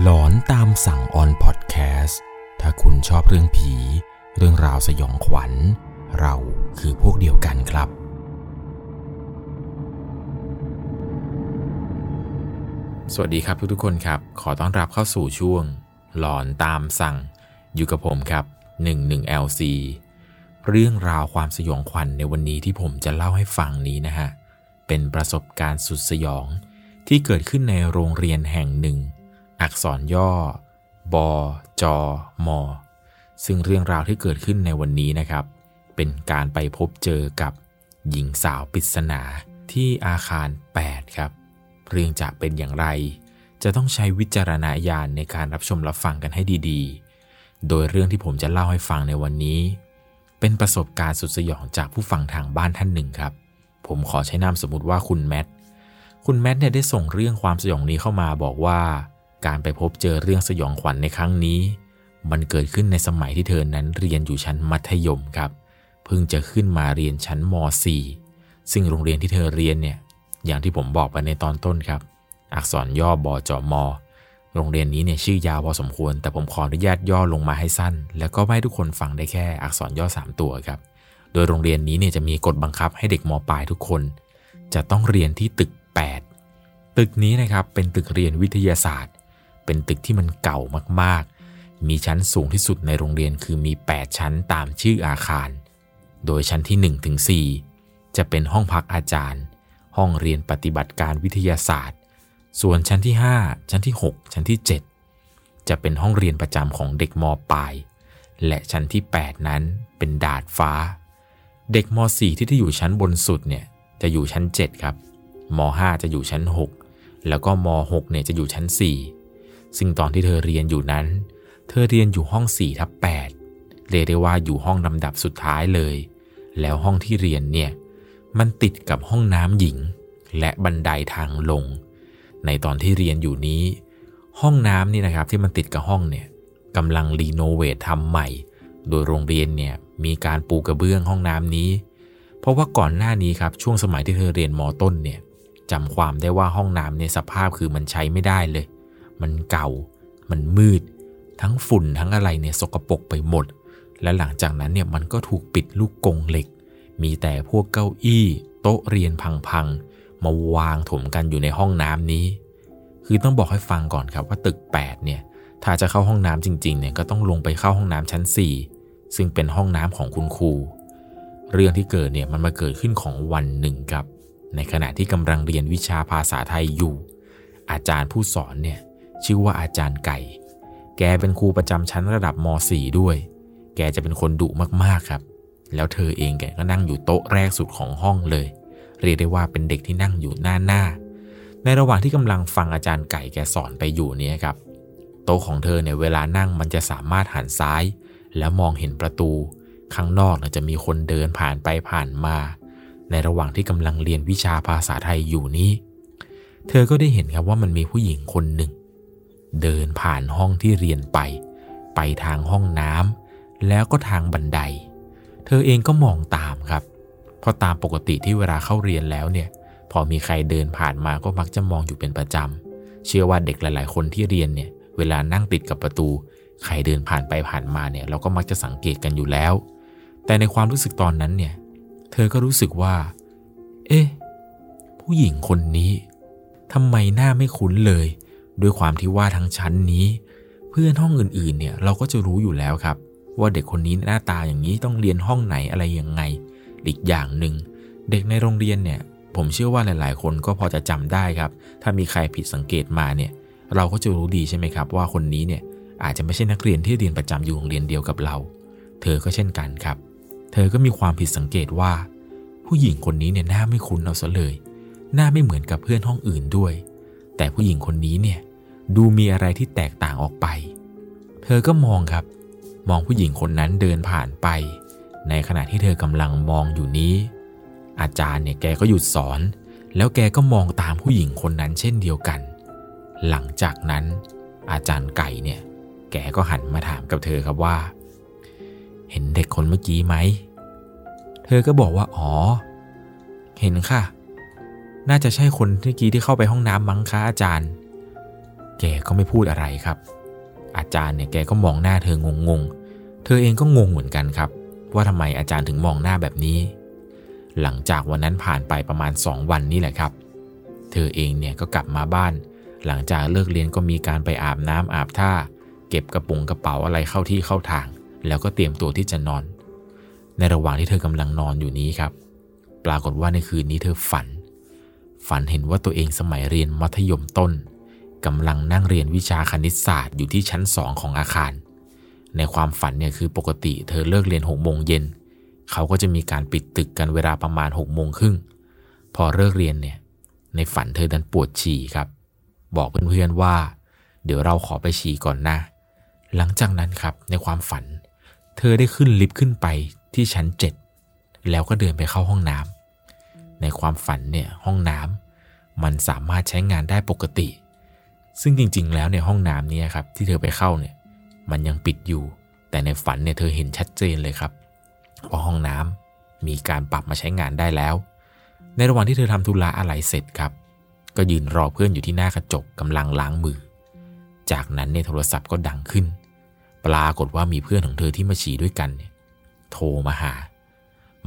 หลอนตามสั่งออนพอดแคสต์ถ้าคุณชอบเรื่องผี เรื่องราวสยองขวัญ เราคือพวกเดียวกันครับ สวัสดีครับทุกๆคนครับ ขอต้อนรับเข้าสู่ช่วง หลอนตามสั่ง อยู่กับผมครับ 11 LC เรื่องราวความสยองขวัญในวันนี้ที่ผมจะเล่าให้ฟังนี้นะฮะ เป็นประสบการณ์สุดสยองที่เกิดขึ้นในโรงเรียนแห่งหนึ่ง อักษรย่อบจมซึ่งเรื่องราวที่เกิดขึ้นในวันนี้นะครับ เป็นการไปพบเจอกับหญิงสาวปริศนาที่อาคาร 8 ครับ เรื่องจะเป็นอย่างไร จะต้องใช้วิจารณญาณในการรับชมรับฟังกันให้ดีๆ โดยเรื่องที่ผมจะเล่าให้ฟังในวันนี้ เป็นประสบการณ์สุดสยองจากผู้ฟังทางบ้านท่านหนึ่งครับ ผมขอใช้นามสมมติว่าคุณแมท คุณแมทเนี่ยได้ส่งเรื่องความสยองนี้เข้ามาบอกว่า การไปพบเจอเรื่องสยองขวัญในครั้งนี้ มันเกิดขึ้นในสมัยที่เธอนั้นเรียนอยู่ชั้นมัธยมครับ เพิ่งจะขึ้นมาเรียนชั้นม .4 ซึ่งโรงเรียนที่เธอเรียนเนี่ย อย่างที่ผมบอกไปในตอนต้นครับ อักษรย่อบจมโรงเรียนนี้เนี่ยชื่อยาวพอสมควร แต่ผมขออนุญาตย่อลงมาให้สั้น แล้วก็ให้ทุกคนฟังได้แค่อักษรย่อ 3 ตัวครับ โดยโรงเรียนนี้เนี่ยจะมีกฎบังคับให้เด็กมปลายทุกคน จะต้องเรียนที่ตึก 8 ตึกนี้นะครับเป็นตึกเรียนวิทยาศาสตร์ เป็นตึกที่มันเก่ามากๆ มีชั้นสูงที่สุดในโรงเรียนคือมี 8 ชั้นตามชื่ออาคาร โดยชั้นที่1ถึง4จะเป็นห้องพักอาจารย์ ห้องเรียนปฏิบัติการวิทยาศาสตร์ ส่วนชั้นที่ 5 ชั้นที่ 6 ชั้นที่ 7 จะเป็นห้องเรียนประจำของเด็กมปลาย และชั้นที่ 8 นั้นเป็นดาดฟ้า เด็กม .4 ที่ที่อยู่ชั้นบนสุดเนี่ยจะอยู่ชั้น 7 ครับม .5 จะอยู่ชั้น 6 แล้วก็ม .6 เนี่ยจะอยู่ชั้น 4 ซึ่งตอนที่เธอเรียนอยู่นั้น เธอเรียนอยู่ห้อง4ทับ8เรียกได้ว่าอยู่ห้องลำดับสุดท้ายเลย แล้วห้องที่เรียนเนี่ย มันติดกับห้องน้ำหญิง และบันไดทางลง ในตอนที่เรียนอยู่นี้ ห้องน้ำนี่นะครับที่มันติดกับห้องเนี่ยกำลังรีโนเวททำใหม่ โดยโรงเรียนเนี่ยมีการปูกระเบื้องห้องน้ำนี้ เพราะว่าก่อนหน้านี้ครับช่วงสมัยที่เธอเรียนมต้นเนี่ยจำความได้ว่าห้องน้ำเนี่ยสภาพคือมันใช้ไม่ได้เลย มันเก่า มันมืด ทั้งฝุ่นทั้งอะไรเนี่ยสกปรกไปหมด และหลังจากนั้นเนี่ยมันก็ถูกปิดลูกกงเหล็ก มีแต่พวกเก้าอี้โต๊ะเรียนพังๆ มาวางถมกันอยู่ในห้องน้ำนี้ คือต้องบอกให้ฟังก่อนครับว่าตึก 8 เนี่ย ถ้าจะเข้าห้องน้ำจริงๆ เนี่ยก็ต้องลงไปเข้าห้องน้ำชั้น 4 ซึ่งเป็นห้องน้ำของคุณครู เรื่องที่เกิดเนี่ยมันมาเกิดขึ้นของวันหนึ่งครับ ในขณะที่กำลังเรียนวิชาภาษาไทยอยู่ อาจารย์ผู้สอนเนี่ย ชื่อว่าอาจารย์ไก่ แกเป็นครูประจำชั้นระดับม .4 ด้วย แกจะเป็นคนดุมากๆครับ แล้วเธอเองแกก็นั่งอยู่โต๊ะแรกสุดของห้องเลย เรียกได้ว่าเป็นเด็กที่นั่งอยู่หน้าหน้า ในระหว่างที่กำลังฟังอาจารย์ไก่แกสอนไปอยู่เนี่ยครับ โต๊ะของเธอเนี่ยเวลานั่งมันจะสามารถหันซ้าย แล้วมองเห็นประตู ข้างนอกเนี่ยจะมีคนเดินผ่านไปผ่านมา ในระหว่างที่กำลังเรียนวิชาภาษาไทยอยู่นี้เธอก็ได้เห็นครับว่ามันมีผู้หญิงคนหนึ่ง เดินผ่านห้องที่เรียนไป ไปทางห้องน้ำแล้วก็ทางบันได เธอเองก็มองตามครับ เพราะตามปกติที่เวลาเข้าเรียนแล้วเนี่ย พอมีใครเดินผ่านมาก็มักจะมองอยู่เป็นประจำ เชื่อว่าเด็กหลาย ๆ คนที่เรียนเนี่ย เวลานั่งติดกับประตู ใครเดินผ่านไปผ่านมาเนี่ย เราก็มักจะสังเกตกันอยู่แล้ว แต่ในความรู้สึกตอนนั้นเนี่ย เธอก็รู้สึกว่า เอ๊ะ ผู้หญิงคนนี้ทำไมหน้าไม่คุ้นเลย ด้วยความที่ว่าทั้งชั้นนี้ เพื่อนห้องอื่นๆเนี่ยเราก็จะรู้อยู่แล้วครับ ว่าเด็กคนนี้หน้าตาอย่างนี้ต้องเรียนห้องไหนอะไรยังไงอีกอย่างหนึ่งเด็กในโรงเรียนเนี่ยผมเชื่อว่าหลายๆ คนก็พอจะจำได้ครับ ถ้ามีใครผิดสังเกตมาเนี่ยเราก็จะรู้ดีใช่ไหมครับ ว่าคนนี้เนี่ยอาจจะไม่ใช่นักเรียนที่เรียนประจำอยู่โรงเรียนเดียวกับเรา เธอก็เช่นกันครับ เธอก็มีความผิดสังเกตว่า ผู้หญิงคนนี้เนี่ยหน้าไม่คุ้นเอาซะเลย หน้าไม่เหมือนกับเพื่อนห้องอื่นด้วย แต่ผู้หญิงคนนี้เนี่ย ดูมีอะไรที่แตกต่างออกไป เธอก็มองครับ มองผู้หญิงคนนั้นเดินผ่านไป ในขณะที่เธอกำลังมองอยู่นี้ อาจารย์เนี่ยแกก็หยุดสอน แล้วแกก็มองตามผู้หญิงคนนั้นเช่นเดียวกัน หลังจากนั้น อาจารย์ไก่เนี่ย แกก็หันมาถามกับเธอครับว่า เห็นเด็กคนเมื่อกี้ไหม เธอก็บอกว่าอ๋อ เห็นค่ะ น่าจะใช่คนเมื่อกี้ที่เข้าไปห้องน้ำมั้งคะอาจารย์ แกก็ไม่พูดอะไรครับ อาจารย์เนี่ยแกก็มองหน้าเธองงงเธอเองก็งงเหมือนกันครับ ว่าทำไมอาจารย์ถึงมองหน้าแบบนี้ หลังจากวันนั้นผ่านไปประมาณ 2 วันนี่แหละครับ เธอเองเนี่ยก็กลับมาบ้าน หลังจากเลิกเรียนก็มีการไปอาบน้ำอาบท่า เก็บกระปุงกระเป๋าอะไรเข้าที่เข้าทาง แล้วก็เตรียมตัวที่จะนอน ในระหว่างที่เธอกำลังนอนอยู่นี้ครับ ปรากฏว่าในคืนนี้เธอฝัน ฝันเห็นว่าตัวเองสมัยเรียนมัธยมต้น กำลังนั่งเรียนวิชาคณิตศาสตร์อยู่ที่ชั้นสองของอาคาร ในความฝันเนี่ยคือปกติเธอเลิกเรียนหกโมงเย็น เขาก็จะมีการปิดตึกกันเวลาประมาณหกโมงครึ่ง พอเลิกเรียนเนี่ย ในฝันเธอดันปวดฉี่ครับ บอกเพื่อนๆว่า เดี๋ยวเราขอไปฉี่ก่อนนะ หลังจากนั้นครับในความฝัน เธอได้ขึ้นลิฟต์ขึ้นไปที่ชั้นเจ็ดแล้วก็เดินไปเข้าห้องน้ำในความฝันเนี่ยห้องน้ำมันสามารถใช้งานได้ปกติ ซึ่งจริงๆ แล้วในห้องน้ำนี้ครับที่เธอไปเข้าเนี่ยมันยังปิดอยู่ แต่ในฝันเนี่ยเธอเห็นชัดเจนเลยครับว่าห้องน้ำมีการปรับมาใช้งานได้แล้ว ในระหว่างที่เธอทำธุระอะไรเสร็จครับ ก็ยืนรอเพื่อนอยู่ที่หน้ากระจกกำลังล้างมือ จากนั้นเนี่ยโทรศัพท์ก็ดังขึ้น ปรากฏว่ามีเพื่อนของเธอที่มาฉี่ด้วยกันเนี่ยโทรมาหา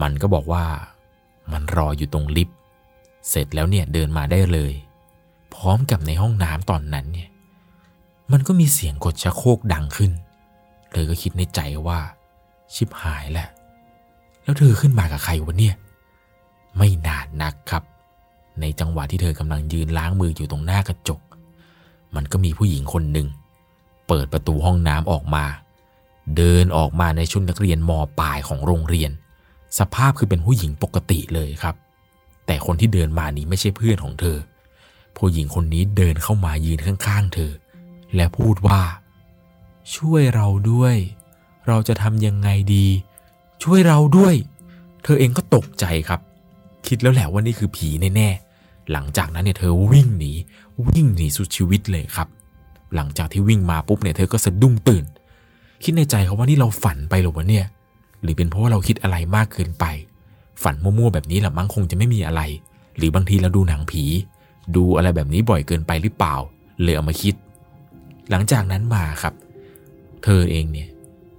มันก็บอกว่ามันรออยู่ตรงลิฟต์เสร็จแล้วเนี่ยเดินมาได้เลย พร้อมกับในห้องน้ำตอนนั้นเนี่ย มันก็มีเสียงกดชักโครกดังขึ้นเธอก็คิดในใจว่า ชิบหายแหล้วแล้วเธอขึ้นมากับใครวะเนี่ย ไม่นานนักครับ ในจังหวะที่เธอกำลังยืนล้างมืออยู่ตรงหน้ากระจก มันก็มีผู้หญิงคนหนึ่ง เปิดประตูห้องน้ำออกมา เดินออกมาในชุดนักเรียนมปลายของโรงเรียน สภาพคือเป็นผู้หญิงปกติเลยครับ แต่คนที่เดินมานี้ไม่ใช่เพื่อนของเธอ ผู้หญิงคนนี้เดินเข้ามายืนข้างๆ เธอ และพูดว่า ช่วยเราด้วย เราจะทำยังไงดี ช่วยเราด้วย เธอเองก็ตกใจครับ คิดแล้วแหละว่านี่คือผีแน่ๆหลังจากนั้นเนี่ยเธอวิ่งหนีวิ่งหนีสุดชีวิตเลยครับ หลังจากที่วิ่งมาปุ๊บเนี่ยเธอก็สะดุ้งตื่น คิดในใจเขาว่านี่เราฝันไปหรือวะเนี่ย หรือเป็นเพราะว่าเราคิดอะไรมากเกินไป ฝันมั่วๆแบบนี้แหละมั้งคงจะไม่มีอะไร หรือบางทีเราดูหนังผี ดูอะไรแบบนี้บ่อยเกินไปหรือเปล่าเลยเอามาคิด หลังจากนั้นมาครับ เธอเองเนี่ย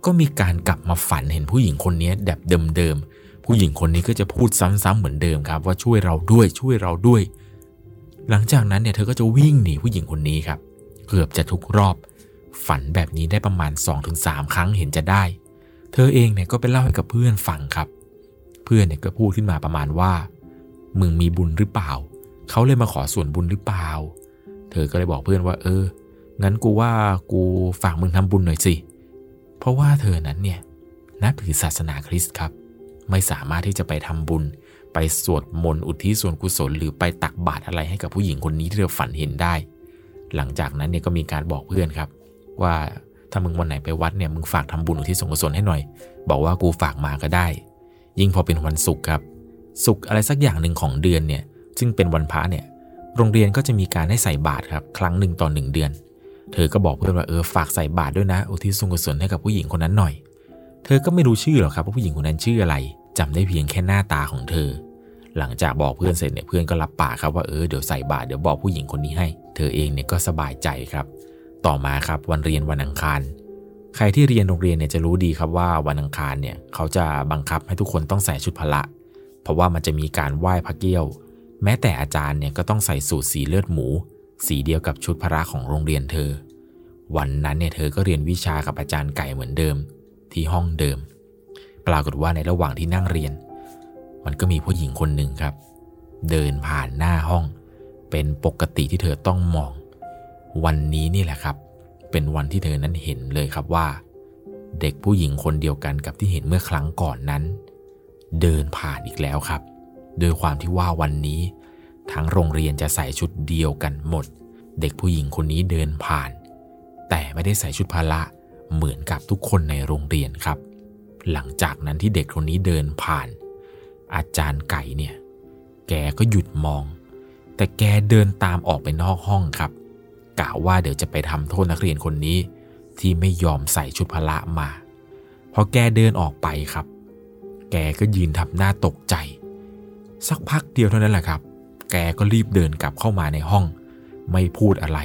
ก็มีการกลับมาฝันเห็นผู้หญิงคนนี้แบบเดิมๆผู้หญิงคนนี้ก็จะพูดซ้ำๆเหมือนเดิมครับ ว่าช่วยเราด้วยช่วยเราด้วย หลังจากนั้นเนี่ยเธอก็จะวิ่งหนีผู้หญิงคนนี้ครับ เกือบจะทุกรอบ ฝันแบบนี้ได้ประมาณ 2-3 ครั้งเห็นจะได้ เธอเองเนี่ยก็ไปเล่าให้กับเพื่อนฟังครับ เพื่อนเนี่ยก็พูดขึ้นมาประมาณว่า มึงมีบุญหรือเปล่า เขาเลยมาขอส่วนบุญหรือเปล่า เธอก็เลยบอกเพื่อนว่า เออ งั้นกูว่ากูฝากมึงทำบุญหน่อยสิ เพราะว่าเธอนั้นเนี่ยนับถือศาสนาคริสต์ครับ ไม่สามารถที่จะไปทำบุญ ไปสวดมนต์อุทิศส่วนกุศล หรือไปตักบาตรอะไรให้กับผู้หญิงคนนี้ที่เธอฝันเห็นได้ หลังจากนั้นเนี่ยก็มีการบอกเพื่อนครับ ว่าถ้ามึงวันไหนไปวัดเนี่ยมึงฝากทำบุญอุทิศส่วนกุศลให้หน่อย บอกว่ากูฝากมาก็ได้ ยิ่งพอเป็นวันศุกร์ครับศุกร์อะไรสักอย่างหนึ่งของเดือนเนี่ย ซึ่งเป็นวันพระเนี่ย โรงเรียนก็จะมีการให้ใส่บาตรครับ ครั้งหนึ่งต่อหนึ่งเดือน เธอก็บอกเพื่อนว่าเออฝากใส่บาตรด้วยนะอุทิศส่วนกุศลให้กับผู้หญิงคนนั้นหน่อย เธอก็ไม่รู้ชื่อหรอกครับว่าผู้หญิงคนนั้นชื่ออะไรจำได้เพียงแค่หน้าตาของเธอ หลังจากบอกเพื่อนเสร็จเนี่ยเพื่อนก็รับปากครับว่าเออเดี๋ยวใส่บาตรเดี๋ยวบอกผู้หญิงคนนี้ให้ เธอเองเนี่ยก็สบายใจครับ ต่อมาครับวันเรียนวันอังคารใครที่เรียนโรงเรียนเนี่ยจะรู้ดีครับว่าวันอังคารเนี่ยเขาจะบังคับให้ทุกคนต้องใส่ชุดพละ เพราะว่ามันจะมีการไหว้พระเกี้ยว แม้แต่อาจารย์เนี่ยก็ต้องใส่สูตรสีเลือดหมู สีเดียวกับชุดพระของโรงเรียนเธอ วันนั้นเนี่ยเธอก็เรียนวิชากับอาจารย์ไก่เหมือนเดิม ที่ห้องเดิม ปรากฏว่าในระหว่างที่นั่งเรียน มันก็มีผู้หญิงคนหนึ่งครับ เดินผ่านหน้าห้อง เป็นปกติที่เธอต้องมอง วันนี้นี่แหละครับ เป็นวันที่เธอนั้นเห็นเลยครับว่า เด็กผู้หญิงคนเดียวกันกับที่เห็นเมื่อครั้งก่อนนั้น เดินผ่านอีกแล้วครับ โดยความที่ว่าวันนี้ ทั้งโรงเรียนจะใส่ชุดเดียวกันหมด เด็กผู้หญิงคนนี้เดินผ่าน แต่ไม่ได้ใส่ชุดพละเหมือนกับทุกคนในโรงเรียนครับ หลังจากนั้นที่เด็กคนนี้เดินผ่าน อาจารย์ไก่เนี่ย แกก็หยุดมอง แต่แกเดินตามออกไปนอกห้องครับกะว่าเดี๋ยวจะไปทำโทษนักเรียนคนนี้ ที่ไม่ยอมใส่ชุดพละมาพอแกเดินออกไปครับ แกก็ยืนทำหน้าตกใจ สักพักเดียวเท่านั้นแหละครับ แกก็รีบเดินกลับเข้ามาในห้อง ไม่พูดอะไร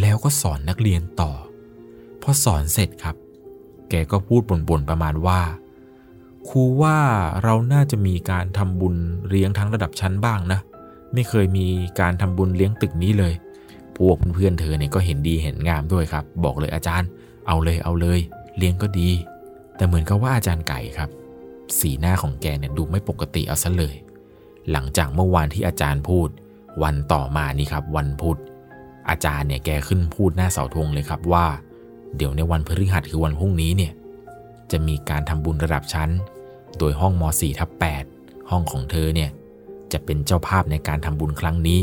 แล้วก็สอนนักเรียนต่อ พอสอนเสร็จครับ แกก็พูดบ่นๆประมาณว่า ครูว่าเราน่าจะมีการทำบุญเลี้ยงทั้งระดับชั้นบ้างนะ ไม่เคยมีการทำบุญเลี้ยงตึกนี้เลย พวกเพื่อนเธอเนี่ยก็เห็นดีเห็นงามด้วยครับ บอกเลยอาจารย์ เอาเลยเอาเลย เลี้ยงก็ดี แต่เหมือนกับว่าอาจารย์ไก่ครับ สีหน้าของแกเนี่ยดูไม่ปกติเอาซะเลย หลังจากเมื่อวานที่อาจารย์พูด วันต่อมานี่ครับวันพุธ อาจารย์เนี่ยแกขึ้นพูดหน้าเสาธงเลยครับว่า เดี๋ยวในวันพฤหัสคือวันพรุ่งนี้เนี่ยจะมีการทำบุญระดับชั้น โดยห้องม .4 ทับ8ห้องของเธอเนี่ยจะเป็นเจ้าภาพในการทำบุญครั้งนี้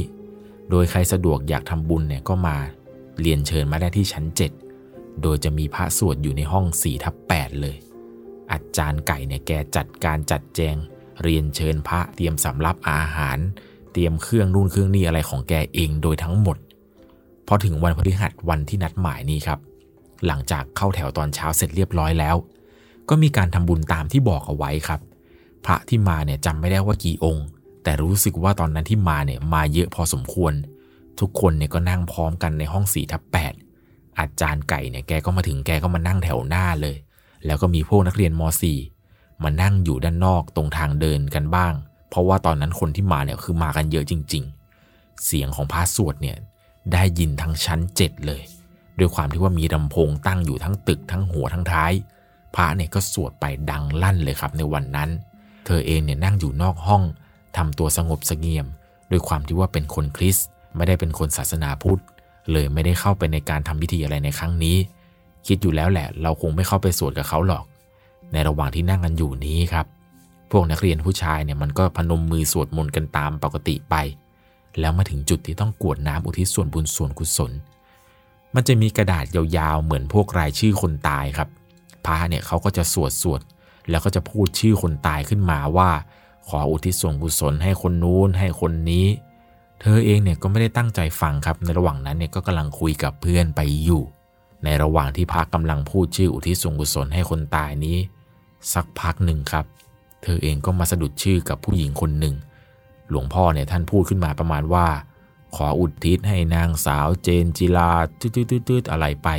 โดยใครสะดวกอยากทำบุญเนี่ยก็มาเรียนเชิญมาได้ที่ชั้น 7 โดยจะมีพระสวดอยู่ในห้อง4ทับ8เลย อาจารย์ไก่เนี่ยแกจัดการจัดแจง เรียนเชิญพระเตรียมสำรับอาหาร เตรียมเครื่องนู่นเครื่องนี่อะไรของแกเองโดยทั้งหมด พอถึงวันพฤหัสวันที่นัดหมายนี้ครับ หลังจากเข้าแถวตอนเช้าเสร็จเรียบร้อยแล้ว ก็มีการทำบุญตามที่บอกเอาไว้ครับ พระที่มาเนี่ยจำไม่ได้ว่ากี่องค์ แต่รู้สึกว่าตอนนั้นที่มาเนี่ยมาเยอะพอสมควร ทุกคนเนี่ยก็นั่งพร้อมกันในห้องสี่ทับแปดอาจารย์ไก่เนี่ยแกก็มาถึงแกก็มานั่งแถวหน้าเลย แล้วก็มีพวกนักเรียนม .4 มานั่งอยู่ด้านนอกตรงทางเดินกันบ้าง เพราะว่าตอนนั้นคนที่มาเนี่ยคือมากันเยอะจริง ๆ เสียงของพระสวดเนี่ยได้ยินทั้งชั้นเจ็ดเลยด้วยความที่ว่ามีลำโพงตั้งอยู่ทั้งตึกทั้งหัวทั้งท้าย พระเนี่ยก็สวดไปดังลั่นเลยครับในวันนั้น เธอเองเนี่ยนั่งอยู่นอกห้องทำตัวสงบสงเงียมด้วยความที่ว่าเป็นคนคริสต์ไม่ได้เป็นคนศาสนาพุทธเลยไม่ได้เข้าไปในการทำพิธีอะไรในครั้งนี้ คิดอยู่แล้วแหละ เราคงไม่เข้าไปสวดกับเขาหรอก ในระหว่างที่นั่งกันอยู่นี้ครับ พวกนักเรียนผู้ชายเนี่ยมันก็พนมมือสวดมนต์กันตามปกติไป แล้วมาถึงจุดที่ต้องกวดน้ำอุทิศส่วนบุญส่วนกุศล มันจะมีกระดาษยาวๆ เหมือนพวกรายชื่อคนตายครับ พระเนี่ยเขาก็จะสวดสวดแล้วก็จะพูดชื่อคนตายขึ้นมาว่า ขออุทิศส่วนกุศลให้คนนู้นให้คนนี้ เธอเองเนี่ยก็ไม่ได้ตั้งใจฟังครับ ในระหว่างนั้นเนี่ยก็กำลังคุยกับเพื่อนไปอยู่ ในระหว่างที่พระกำลังพูดชื่ออุทิศส่วนกุศลให้คนตายนี้ สักพักหนึ่งครับ เธอเองก็มาสะดุดชื่อกับผู้หญิงคนหนึ่ง หลวงพ่อเนี่ยท่านพูดขึ้นมาประมาณว่า ขออุทิศให้นางสาวเจนจิลาตืดๆอะไรไป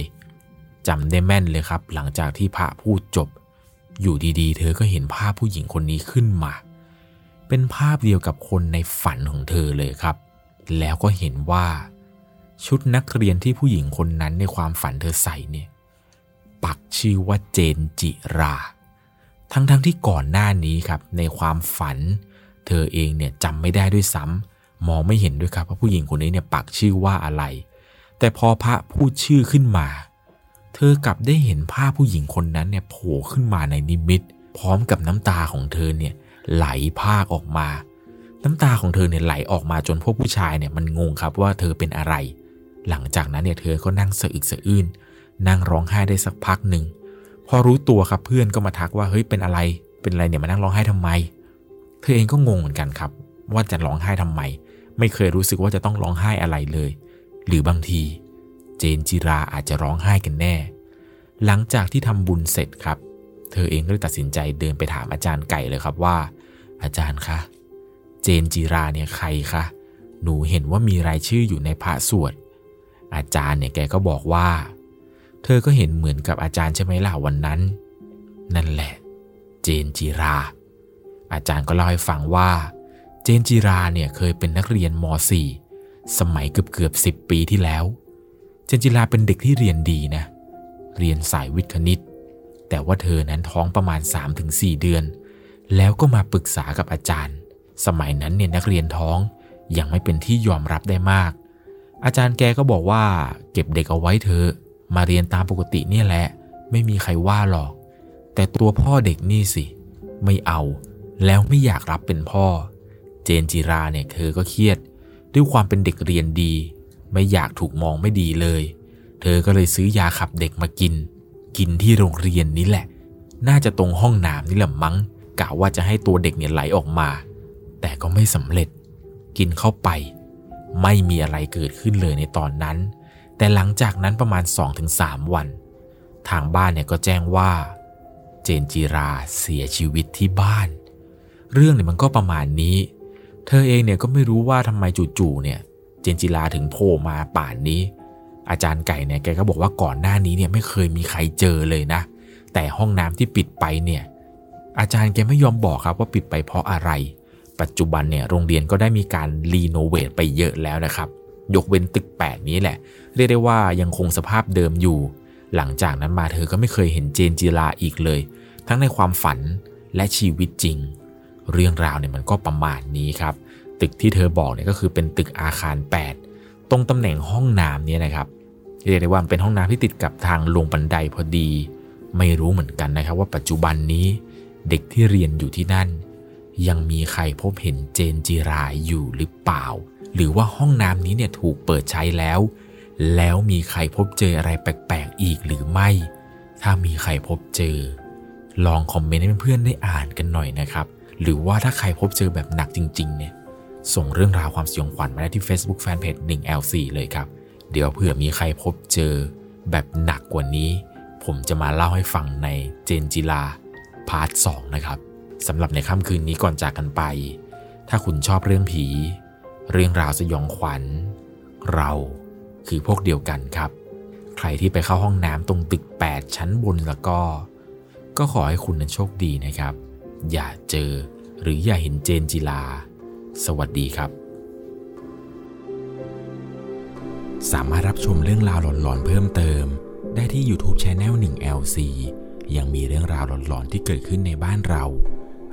จำได้แม่นเลยครับ หลังจากที่พระพูดจบ อยู่ดีๆ เธอก็เห็นภาพผู้หญิงคนนี้ขึ้นมา เป็นภาพเดียวกับคนในฝันของเธอเลยครับ แล้วก็เห็นว่า ชุดนักเรียนที่ผู้หญิงคนนั้นในความฝันเธอใส่เนี่ย ปักชื่อว่าเจนจิรา ทั้งๆทที่ก่อนหน้านี้ครับ ในความฝัน เธอเองเนี่ยจำไม่ได้ด้วยซ้ำมองไม่เห็นด้วยครับว่าผู้หญิงคนนี้เนี่ยปักชื่อว่าอะไร แต่พอพระพูดชื่อขึ้นมา เธอกลับได้เห็นภาพผู้หญิงคนนั้นเนี่ยโผล่ขึ้นมาในนิมิต พร้อมกับน้ำตาของเธอเนี่ยไหลภาคออกมา น้ำตาของเธอเนี่ยไหลออกมาจนพวกผู้ชายเนี่ยมันงงครับว่าเธอเป็นอะไร หลังจากนั้นเนี่ยเธอก็นั่งสะอึกสะอื้นนั่งร้องไห้ได้สักพักหนึ่ง พอรู้ตัวครับเพื่อนก็มาทักว่าเฮ้ยเป็นอะไร เป็นอะไรเนี่ยมานั่งร้องไห้ทำไม เธอเองก็งงเหมือนกันครับ ว่าจะร้องไห้ทำไม ไม่เคยรู้สึกว่าจะต้องร้องไห้อะไรเลย หรือบางที เจนจิราอาจจะร้องไห้กันแน่ หลังจากที่ทำบุญเสร็จครับ เธอเองก็เลยตัดสินใจเดินไปถามอาจารย์ไก่เลยครับว่า อาจารย์คะเจนจิราเนี่ยใครคะหนูเห็นว่ามีรายชื่ออยู่ในพระสวด อาจารย์เนี่ยแกก็บอกว่า เธอก็เห็นเหมือนกับอาจารย์ใช่ไหมล่ะวันนั้น นั่นแหละ เจนจิรา อาจารย์ก็เล่าให้ฟังว่า เจนจิราเนี่ยเคยเป็นนักเรียนม .4 สมัยเกือบเกือบสิปีที่แล้ว เจนจิราเป็นเด็กที่เรียนดีนะ เรียนสายวิทย์คณิต แต่ว่าเธอนั้นท้องประมาณ 3-4 เดือน แล้วก็มาปรึกษากับอาจารย์ สมัยนั้นเนี่ยนักเรียนท้องยังไม่เป็นที่ยอมรับได้มาก อาจารย์แกก็บอกว่า เก็บเด็กเอาไว้เธอมาเรียนตามปกติเนี่ยแหละ ไม่มีใครว่าหรอก แต่ตัวพ่อเด็กนี่สิ ไม่เอา แล้วไม่อยากรับเป็นพ่อ เจนจิราเนี่ยเธอก็เครียด ด้วยความเป็นเด็กเรียนดี ไม่อยากถูกมองไม่ดีเลย เธอก็เลยซื้อยาขับเด็กมากิน กินที่โรงเรียนนี้แหละ น่าจะตรงห้องน้ำนี่แหละมั้งกะว่าจะให้ตัวเด็กเนี่ยไหลออกมา แต่ก็ไม่สำเร็จ กินเข้าไป ไม่มีอะไรเกิดขึ้นเลยในตอนนั้น แต่หลังจากนั้นประมาณ 2-3 วัน ทางบ้านเนี่ยก็แจ้งว่า เจนจิราเสียชีวิตที่บ้าน เรื่องเนี่ยมันก็ประมาณนี้ เธอเองเนี่ยก็ไม่รู้ว่าทำไมจู่ๆเนี่ย เจนจิลาถึงโผล่มาป่านนี้ อาจารย์ไก่เนี่ยแกก็บอกว่าก่อนหน้านี้เนี่ยไม่เคยมีใครเจอเลยนะ แต่ห้องน้ำที่ปิดไปเนี่ยอาจารย์แกไม่ยอมบอกครับว่าปิดไปเพราะอะไร ปัจจุบันเนี่ยโรงเรียนก็ได้มีการรีโนเวทไปเยอะแล้วนะครับ ยกเว้นตึก 8 นี้แหละ เรียกได้ว่ายังคงสภาพเดิมอยู่ หลังจากนั้นมาเธอก็ไม่เคยเห็นเจนจิลาอีกเลย ทั้งในความฝันและชีวิตจริง เรื่องราวเนี่ยมันก็ประมาณนี้ครับ ตึกที่เธอบอกเนี่ยก็คือเป็นตึกอาคาร 8 ตรงตำแหน่งห้องน้ำเนี่ยนะครับเรียกได้ว่าเป็นห้องน้ำที่ติดกับทางลงบันไดพอดี ไม่รู้เหมือนกันนะครับว่าปัจจุบันนี้เด็กที่เรียนอยู่ที่นั่น ยังมีใครพบเห็นเจนจิราอยู่หรือเปล่า หรือว่าห้องน้ำนี้เนี่ยถูกเปิดใช้แล้ว แล้วมีใครพบเจออะไรแปลกๆอีกหรือไม่ ถ้ามีใครพบเจอ ลองคอมเมนต์ให้เพื่อนๆได้อ่านกันหน่อยนะครับ หรือว่าถ้าใครพบเจอแบบหนักจริงๆเนี่ยส่งเรื่องราวความสยองขวัญมาได้ที่ Facebook Fanpage 1LC เลยครับ เดี๋ยวเผื่อมีใครพบเจอแบบหนักกว่านี้ ผมจะมาเล่าให้ฟังในเจนจิลาพาร์ท 2 นะครับ สำหรับในค่ำคืนนี้ก่อนจากกันไป ถ้าคุณชอบเรื่องผี เรื่องราวสยองขวัญ เราคือพวกเดียวกันครับ ใครที่ไปเข้าห้องน้ำตรงตึก 8 ชั้นบนแล้วก็ ก็ขอให้คุณนั้นโชคดีนะครับ อย่าเจอหรืออย่าเห็นเจนจิลา สวัสดีครับ สามารถรับชมเรื่องราวหลอนๆเพิ่มเติม ได้ที่ YouTube c h anel 1 LC ยังมีเรื่องราวหลอนๆที่เกิดขึ้นในบ้านเรา